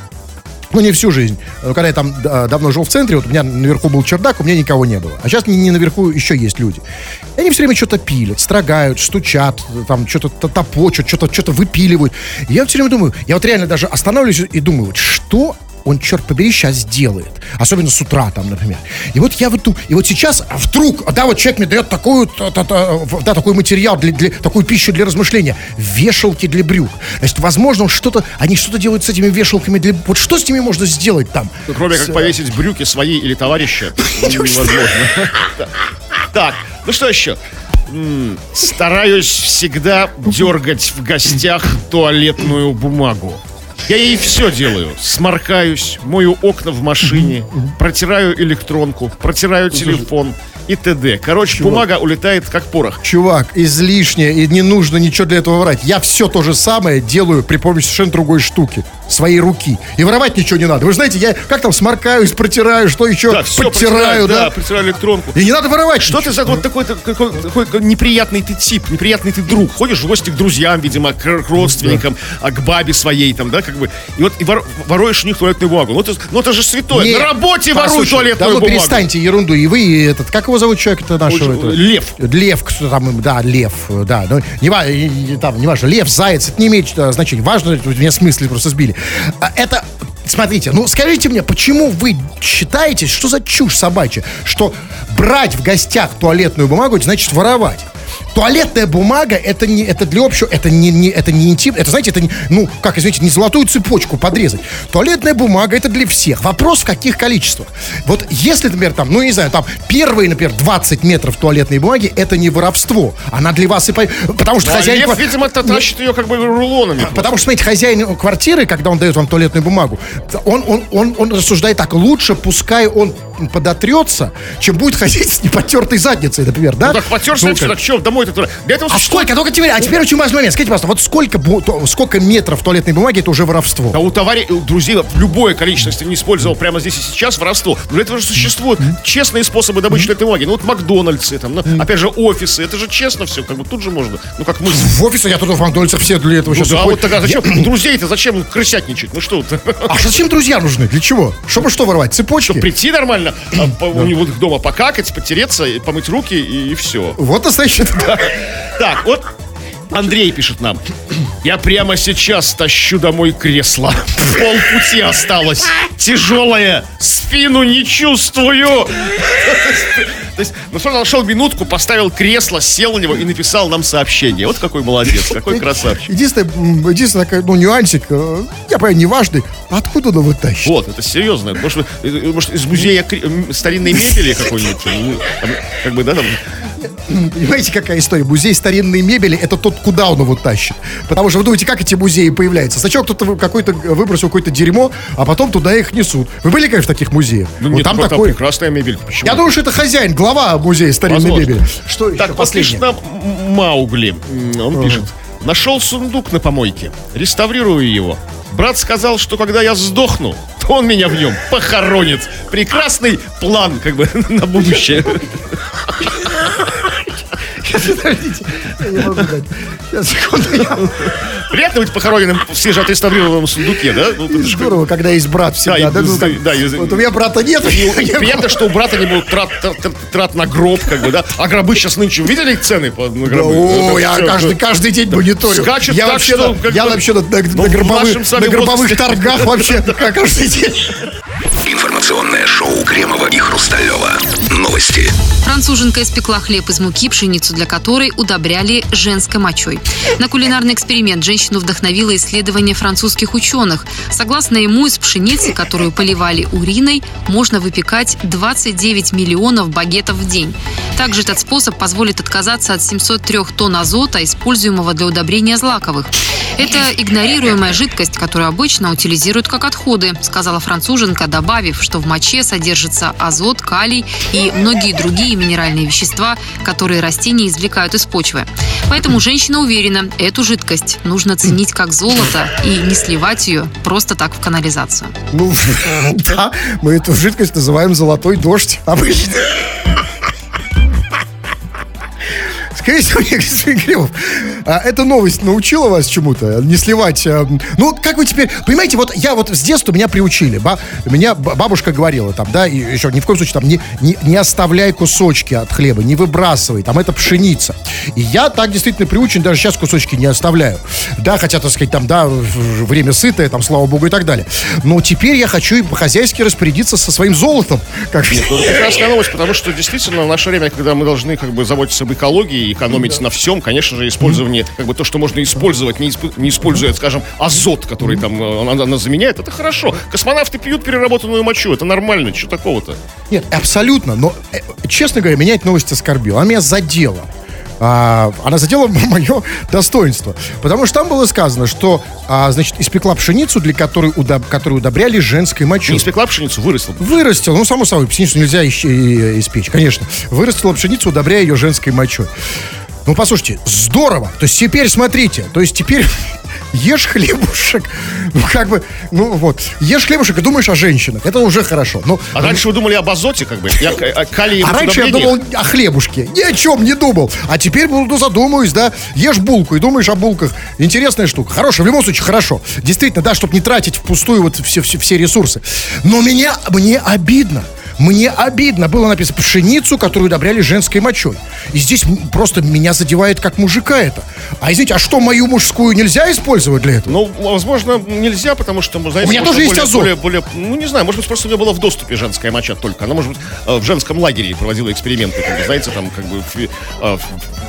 C: ну, не всю жизнь. Когда я там э, давно жил в центре, вот у меня наверху был чердак, у меня никого не было. А сейчас не, не наверху еще есть люди. И они все время что-то пилят, строгают, стучат, там что-то топочут, что-то что выпиливают. И я все время думаю, я вот реально даже останавливаюсь и думаю, вот что он, черт побери, сейчас делает. Особенно с утра там, например. И вот я вот, ду- и вот сейчас вдруг, да, вот человек мне дает такую, та- та- та, да, такой материал, для, для- такую пищу для размышления. Вешалки для брюк. Значит, возможно, что-то, они что-то делают с этими вешалками для... Вот что с ними можно сделать там?
B: Ну, кроме
C: С-
B: как повесить брюки свои или товарища, невозможно. Так, ну что еще? Стараюсь всегда дергать в гостях туалетную бумагу. Я ей все делаю. Сморкаюсь, мою окна в машине, протираю электронку, протираю телефон и т.д. Короче, бумага улетает как порох.
C: Чувак, излишне, и не нужно ничего для этого врать. Я все то же самое делаю при помощи совершенно другой штуки. Своей руки. И воровать ничего не надо. Вы же знаете, я как там сморкаюсь, протираю, что еще,
B: Да, все
C: подтираю, да.
B: да, протираю электронку.
C: И не надо воровать.
B: Что ты за вот такой, такой, такой неприятный ты тип, неприятный ты друг. Ходишь в гости к друзьям, видимо, к, к родственникам, а к бабе своей там, да, как бы. И вот и вор- воруешь у них туалетную бумагу. Ну это, ну это же святое.
C: Не,
B: На работе воруй
C: послушай,
B: туалетную
C: да ну
B: бумагу.
C: перестаньте ерунду. И вы, и этот, как его зовут человек-то нашего?
B: Ой,
C: этого?
B: Лев.
C: Лев, кто там, да, лев, да. Ну, не, там, не важно, лев, заяц, это не имеет э, значения. Важно, меня смысле просто сбили. А Это, смотрите, ну скажите мне, почему вы считаете, что за чушь собачья, что брать в гостях туалетную бумагу, это значит воровать? Туалетная бумага это не это для общего, это не, не это не интим, это знаете, это не, ну как извините, не золотую цепочку подрезать. Туалетная бумага это для всех. Вопрос в каких количествах. Вот если, например, там, ну не знаю, там первые, например, 20 метров туалетной бумаги это не воровство, она для вас и по... потому что
B: Ну, а
C: хозяин
B: Лев, видимо, та- тащит ее как бы рулонами.
C: Потому что, смотрите, хозяин квартиры, когда он дает вам туалетную бумагу, он, он, он, он рассуждает так, лучше пускай он подотрется, чем будет ходить с непотертой задницей, например, да?
B: Ну, так потерся,
C: Ну,
B: так что, домой-то туда. Для этого
C: а сколько? Только теперь, а теперь очень важный момент. Скажите, пожалуйста, вот сколько, сколько метров туалетной бумаги это уже воровство?
B: Да у товарищей, у друзей любое количество, если не использовал прямо здесь и сейчас, воровство. Но для этого же существуют честные способы добычи этой бумаги. Ну вот Макдональдсы, там, ну, опять же, офисы. Это же честно все, как бы тут же можно. Ну как мы...
C: В офисе я тут в Макдональдсе все для этого
B: Ну,
C: сейчас
B: да,
C: уходят.
B: вот тогда зачем? У друзей-то зачем крысятничать? Ну что?
C: А зачем друзья нужны? Для чего? Чтобы что воровать? Цепочки?
B: Прийти нормально, а, по- у него дома покакать, потереться, помыть руки и, все.
C: Вот настоящий...
B: Так, вот Андрей пишет нам. Я прямо сейчас тащу домой кресло. Полпути осталось. Тяжелое. Спину не чувствую. То есть, ну что, нашел минутку, поставил кресло, сел на него и написал нам сообщение. Вот какой молодец, какой красавчик.
C: Единственное, единственное ну, нюансик, э, я понимаю, неважный, откуда он его тащит?
B: Вот, это серьезно. Может, вы- э, может из музея старинной мебели какой-нибудь? Ну, там, Как бы, да, там...
C: Понимаете, какая история? Музей старинной мебели это тот, куда он его тащит. Потому что вы думаете, как эти музеи появляются? Сначала кто-то какой-то выбросил какое-то дерьмо, а потом туда их несут. Вы были, конечно, в таких музеях?
B: Ну,
C: Вот
B: нет,
C: там
B: там,
C: такой.
B: прекрасная мебель. Почему?
C: Я думаю, что это хозяин, глава музея старинной
B: Возможно.
C: мебели. Что еще
B: Так, вот
C: последнее?
B: нам Маугли. Он пишет. Нашел сундук на помойке. Реставрирую его. Брат сказал, что когда я сдохну, то он меня в нем похоронит. Прекрасный план, как бы, на будущее.
C: Подождите, я не могу дать. Сейчас, секунду, я-
B: Приятно быть похороненным в свежеотреставрированном сундуке, да? Ну, это ж
C: Здорово, когда есть брат всегда.
B: Да,
C: да,
B: и-
C: ну, так,
B: да, и-
C: вот у меня брата нет. я-
B: Приятно, что у брата не будет трат, трат- трат- трат на гроб, как бы, да? А гробы сейчас нынче видели цены по- на гробы?
C: О,
B: Это
C: я
B: всё,
C: каждый, каждый день мониторю.
B: Скачет
C: я
B: так,
C: вообще,
B: что
C: на,
B: как
C: я
B: бы-
C: вообще на, на-
B: Ну,
C: на гробовых, на гробовых
B: возрасте.
C: торгах вообще каждый день.
A: Информационное шоу Кремова и Хрусталева. Новости.
D: Француженка испекла хлеб из муки, пшеницу для которой удобряли женской мочой. На кулинарный эксперимент женщину вдохновило исследование французских ученых. Согласно ему, из пшеницы, которую поливали уриной, можно выпекать 29 миллионов багетов в день. Также этот способ позволит отказаться от 703 тонн азота, используемого для удобрения злаковых. Это игнорируемая жидкость, которую обычно утилизируют как отходы, сказала француженка, добавив, что в моче содержится азот, калий и многие другие минеральные вещества, которые растения извлекают из почвы. Поэтому женщина уверена, эту жидкость нужно ценить как золото и не сливать ее просто так в канализацию.
C: Ну, да, мы эту жидкость называем золотой дождь обычно. Скажите мне, господин Кремов, а эта новость научила вас чему-то? Не сливать? а, Ну, как вы теперь... Понимаете, вот я вот с детства меня приучили. Меня бабушка говорила там, да, и еще ни в коем случае там не, не, не оставляй кусочки от хлеба, не выбрасывай, там это пшеница. И я так действительно приучен, даже сейчас кусочки не оставляю. Да, хотя, так сказать, там, да, время сытое, там, слава богу, и так далее. Но теперь я хочу и по-хозяйски распорядиться со своим золотом. Как...
B: Ну, это прекрасная новость, потому что действительно в наше время, когда мы должны как бы заботиться об экологии, экономить на всем, конечно же, использование, как бы то, что можно использовать, не, исп- не используя, скажем, азот, который там э, она, она заменяет, это хорошо. Космонавты пьют переработанную мочу, это нормально, что такого-то?
C: Нет, абсолютно. Но, э, честно говоря, меня эта новость оскорбила. Она меня задела. А, она задела мое достоинство. Потому что там было сказано, что, а, значит, испекла пшеницу, для которой, удоб- которую удобряли женской мочой.
B: Не испекла пшеницу, выросла. Вырастила.
C: ну, само собой, пшеницу нельзя испечь, конечно. Вырастила пшеницу, удобряя ее женской мочой. Ну, послушайте, здорово. То есть теперь смотрите, то есть теперь ешь хлебушек. Ну, как бы, ну вот, ешь хлебушек и думаешь о женщинах. Это уже хорошо. Ну,
B: А раньше вы думали об азоте, как бы, и о, о калиевых
C: а раньше я думал о хлебушке. Ни о чем не думал. А теперь ну, задумаюсь, да. Ешь булку и думаешь о булках. Интересная штука. Хорошо, в любом случае, хорошо. Действительно, да, чтобы не тратить впустую вот все, все, все ресурсы. Но меня, мне обидно. Мне обидно. Было написано пшеницу, которую удобряли женской мочой. И здесь просто меня задевает как мужика это. А извините, а что, мою мужскую нельзя использовать для этого?
B: Ну, возможно, нельзя, потому что, знаете,
C: У меня тоже есть
B: более,
C: азот.
B: Более, более, ну, не знаю, может быть, просто у нее была в доступе женская моча только. Она, может быть, э, в женском лагере проводила эксперименты, как бы, знаете, там, как бы, фе- э,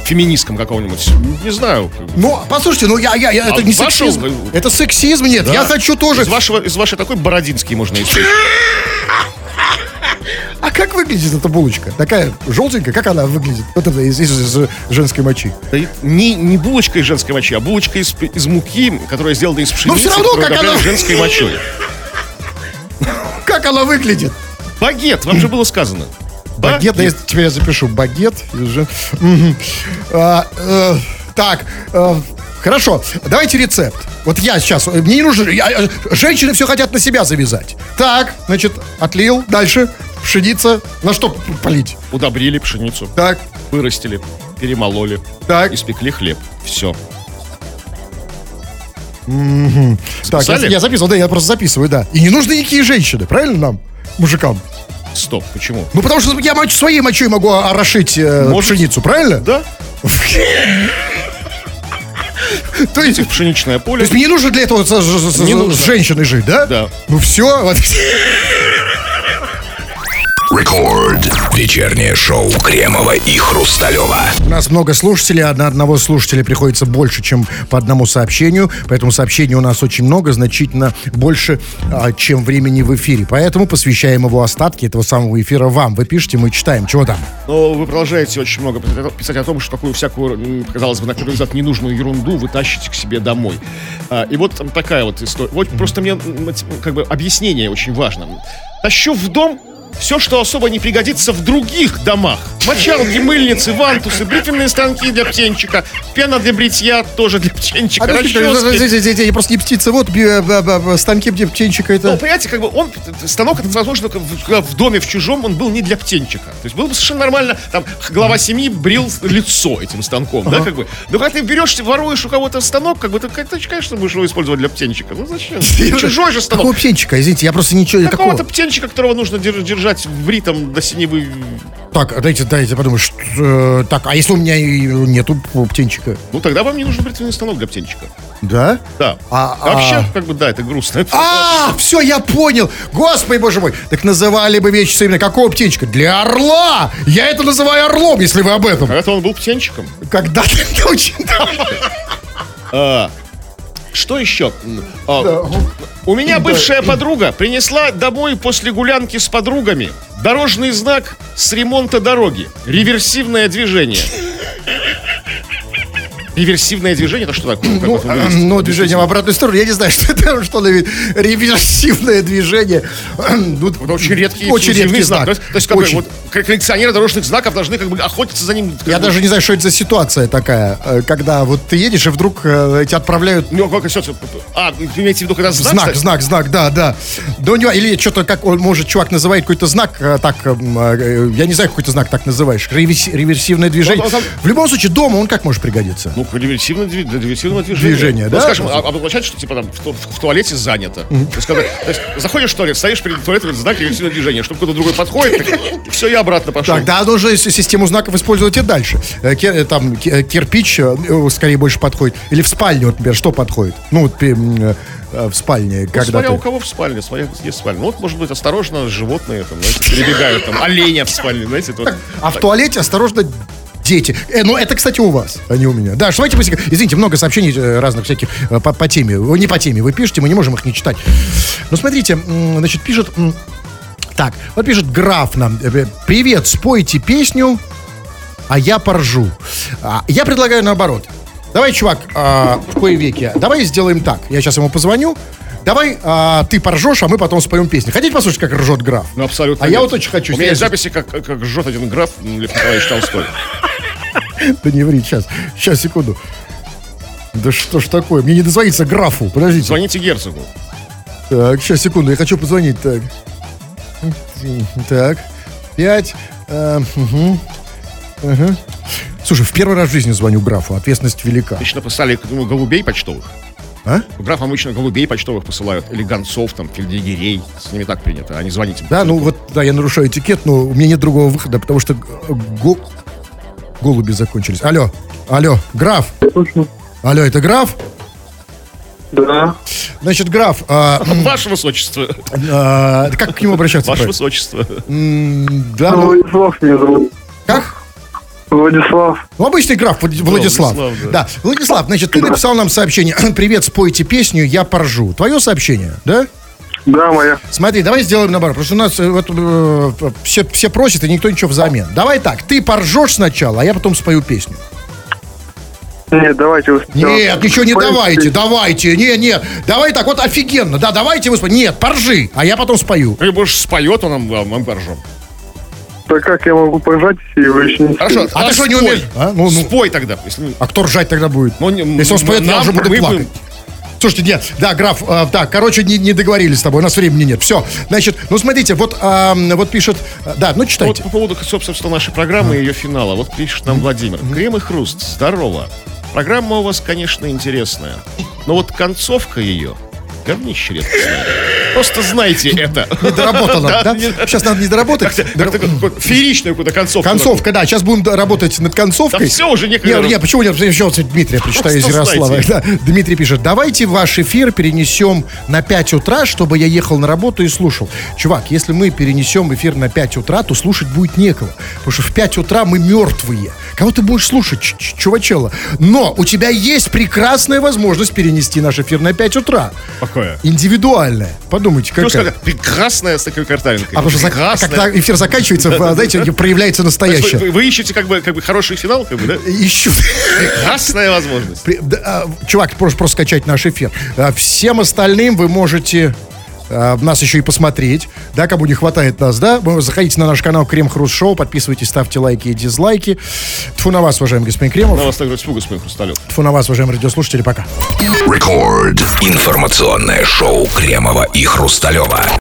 B: феминистском каком-нибудь. Не знаю.
C: Ну, послушайте, ну я, я, я- это
B: А
C: не
B: вашу-
C: сексизм. Это сексизм, нет.
B: Да.
C: Я хочу тоже.
B: Из вашего, из вашей такой Бородинский можно извлечь.
C: А как выглядит эта булочка? Такая желтенькая, как она выглядит? Вот это из, из- из женской мочи.
B: Да Не, не булочка из женской мочи, а булочка из, из муки, которая сделана из пшеницы,
C: всё равно,
B: которую
C: как она-
B: женской мочой.
C: Как она выглядит?
B: Багет, вам же было сказано.
C: Багет, да, я- теперь я запишу. Багет. А, э, так, э, хорошо. Давайте рецепт. Вот я сейчас, э, мне не нужно, я- э, женщины все хотят на себя завязать. Так, значит, отлил, дальше, пшеница, на что полить?
B: Удобрили пшеницу,
C: Так,
B: вырастили, перемололи,
C: Так.
B: испекли хлеб. Все.
C: так, я, я записывал, да, я просто записываю, да. И не нужны никакие женщины, правильно нам, мужикам?
B: Стоп, почему?
C: Ну, потому что я моч- своей мочой могу орошить э,
B: Может.
C: пшеницу, правильно?
B: Да?
C: То есть,
B: Пшеничное
C: То
B: поле.
C: есть мне не нужно для этого с, с- женщиной жить, да?
B: Да.
C: Ну все, вот.
A: Рекорд. Вечернее шоу Кремова и Хрусталева.
C: У нас много слушателей, а на одного слушателя приходится больше, чем по одному сообщению. Поэтому сообщений у нас очень много, значительно больше, а, чем времени в эфире. Поэтому посвящаем его остатки этого самого эфира вам. Вы пишете, мы читаем. Чего там?
B: Но вы продолжаете очень много писать- о том, что такую всякую, казалось бы, на первый взгляд, ненужную ерунду вы тащите к себе домой. А, и вот такая вот история. Вот просто мне как бы объяснение очень важно. Тащу в дом все, что особо не пригодится в других домах. Мочалки, мыльницы, вантусы, бритвенные станки для птенчика, пена для бритья тоже для птенчика,
C: А,
B: расчески.
C: здесь просто не птица, вот станки где птенчика
B: Ну,
C: это...
B: понимаете, как бы он, станок, это возможно, в, в доме, в чужом, он был не для птенчика. То есть было бы совершенно нормально, там, глава семьи брил лицо этим станком, да, как бы. Но когда ты берешь, воруешь у кого-то станок, как бы, ты, конечно, будешь его использовать для птенчика. Ну, зачем? Чужой же
C: Какого
B: станок.
C: птенчика? Извините, я просто ничего... Какого?
B: Какого-то птенчика, которого нужно дер- держать в ритм до синевы.
C: Так, дайте, дайте подумать. что, э, так, а если у меня и нету птенчика?
B: Ну, тогда вам не нужен бритвенный станок для птенчика.
C: Да?
B: Да.
C: А-
B: Вообще,
C: а-
B: как бы, да, это грустно.
C: А, все, я понял. Господи, боже мой. Так называли бы вещи именно какого птенчика? Для орла. Я это называю орлом, если вы об этом.
B: Когда-то он был птенчиком.
C: Когда-то очень давно.
B: Что еще? А, У меня бывшая подруга принесла домой после гулянки с подругами дорожный знак с ремонта дороги. Реверсивное движение. Реверсивное движение, это что такое?
C: Ну,
B: видите?
C: ну, движение в обратную сторону. Я не знаю, что это, что оно имеет. Реверсивное движение. Ну,
B: Это очень редкий
C: Очень редкий
B: знак.
C: знак.
B: То есть, то есть как бы,
C: Очень.
B: вот коллекционеры дорожных знаков должны как бы охотиться за ним.
C: Я
B: бы,
C: даже не знаю, что это за ситуация такая, э, когда вот ты едешь, и вдруг э, тебя отправляют
B: Ну, как все, а, имеете в виду, когда знак?
C: Знак,
B: кстати?
C: знак, знак, да, да. Да у него, или что-то, как он, может, чувак называет какой-то знак, э, так, я не знаю, какой то знак так называешь, реверси- реверсивное движение.
B: Ну, там-
C: В любом случае, дома он как может пригодиться?
B: Ну, для реверсивного движения.
C: Движение,
B: Ну,
C: да?
B: скажем, а- обозначать, что типа там в, ту- в туалете занято. То, есть, когда- то есть заходишь в туалет, стоишь перед туалетом, знак реверсивного движения. Чтобы кто-то другой подходит, все, я обратно пошел.
C: Так, да, нужно систему знаков использовать и дальше. Э, э, там э, кирпич скорее больше подходит. Или в спальне, вот, например, что подходит? Ну, вот в спальне,
B: Ну,
C: когда
B: смотря
C: ты...
B: у кого в спальне, смотря есть спальня. Ну, вот, может быть, осторожно, животные там, знаете, перебегают, там, оленя в спальне, знаете, вот.
C: А в туалете осторожно дети. Э, ну, это, кстати, у вас, а не у меня. Да, давайте быстренько. Извините, много сообщений э, разных всяких э, по, по теме. Не по теме, вы пишете, мы не можем их не читать. Ну, смотрите, значит, пишет... Так, вот пишет граф нам. э, Привет, спойте песню, а я поржу. А, Я предлагаю наоборот. Давай, чувак, а, в кое веке, давай сделаем так. Я сейчас ему позвоню. Давай а, ты поржешь, а мы потом споем песню. Хотите послушать, как ржет граф?
B: Ну, абсолютно.
C: А я
B: нет.
C: вот очень хочу.
B: У меня есть записи, как, как жжет один граф Лев Николаевич Толстой.
C: Да не ври, сейчас, сейчас, секунду. Да что ж такое? Мне не дозвониться графу. Подождите.
B: Звоните герцогу.
C: Так, сейчас, секунду, я хочу позвонить. Так. Так. Пять. э. Слушай, в первый раз в жизни звоню графу. Ответственность велика.
B: Обычно посылали ну, голубей почтовых.
C: А?
B: Граф обычно голубей почтовых посылают. Или гонцов, там, фельдъегерей. С ними так принято, а не звоните.
C: Да, ну вот, да, я нарушаю этикет, но у меня нет другого выхода, потому что э, го- голуби закончились. Алло, алло, граф. Алло, это граф?
E: Да.
C: Значит, граф, а,
B: Ваше высочество.
C: а, как к нему обращаться?
B: Ваше
C: правильно?
B: высочество.
C: М, Да,
E: Ну,
C: ну, как?
E: Владислав.
C: Ну, обычный граф Влад- Владислав.
B: Владислав, да.
C: Да, Владислав, значит, ты написал нам сообщение. Привет, спойте песню, я поржу. Твое сообщение, да?
E: Да, моя.
C: Смотри, давай сделаем наоборот, потому что у нас э, вот, э, все, все просят, и никто ничего взамен. Давай так, ты поржешь сначала, а я потом спою песню.
E: Нет, давайте вы.
C: Нет, ничего не
E: Споете.
C: давайте, давайте, не, не, давай так, вот офигенно, да, давайте вы споете. Нет, поржи, а я потом спою.
B: Либо уж споет он нам, а мы поржем.
E: Так как я могу пожать, если вы еще не
B: Хорошо,
C: А ты что, не
B: спой.
C: умеешь? А? Ну, ну.
B: Спой тогда. Если...
C: А кто ржать тогда будет?
B: Ну, не-
C: Если он споет, я уже буду
B: мы
C: плакать.
B: будем-
C: Слушайте, нет, да, граф, а, так, короче, не, не договорились с тобой, у нас времени нет. Все, значит, ну смотрите, вот, а, вот пишет, а, да, ну
B: Вот
C: читайте.
B: по поводу, собственно, нашей программы и ее финала. Вот пишет нам Владимир. Крем и хруст, здорово. Программа у вас, конечно, интересная. Но вот концовка ее говнище редкостное. Просто знайте это.
C: Недоработано, да? Сейчас надо не доработать.
B: Фееричную какую-то концовку.
C: Концовка, да, сейчас будем работать над концовкой.
B: Всё, уже некогда.
C: Не, не, почему нет? Еще Дмитрия прочитаю из Ярослава. Дмитрий пишет, давайте ваш эфир перенесем на 5 утра, чтобы я ехал на работу и слушал. Чувак, если мы перенесем эфир на 5 утра, то слушать будет некого. Потому что в 5 утра мы мертвые. Кого ты будешь слушать, ч- ч- чувачело? Но у тебя есть прекрасная возможность перенести наш эфир на 5 утра.
B: Какое?
C: Индивидуальная. Подумайте,
B: Плюс
C: какая
B: прекрасная с такой картинкой.
C: А потому что
B: Прекрасная.
C: когда эфир заканчивается, знаете, проявляется настоящее.
B: Вы, вы ищете как бы, как бы хороший финал, как бы, да?
C: Ищут.
B: Прекрасная возможность.
C: При- да, а, Чувак, просто, просто скачать наш эфир. А, Всем остальным вы можете а, нас еще и посмотреть, да, кому не хватает нас, да, вы заходите на наш канал Крем Хруст Шоу, подписывайтесь, ставьте лайки и дизлайки. Тфу на вас, уважаемый господин Кремов.
B: На вас так испуга, господин Хрусталев.
C: Тфу на вас, уважаемые радиослушатели, пока.
A: Рекорд. Информационное шоу Кремова и Хрусталева.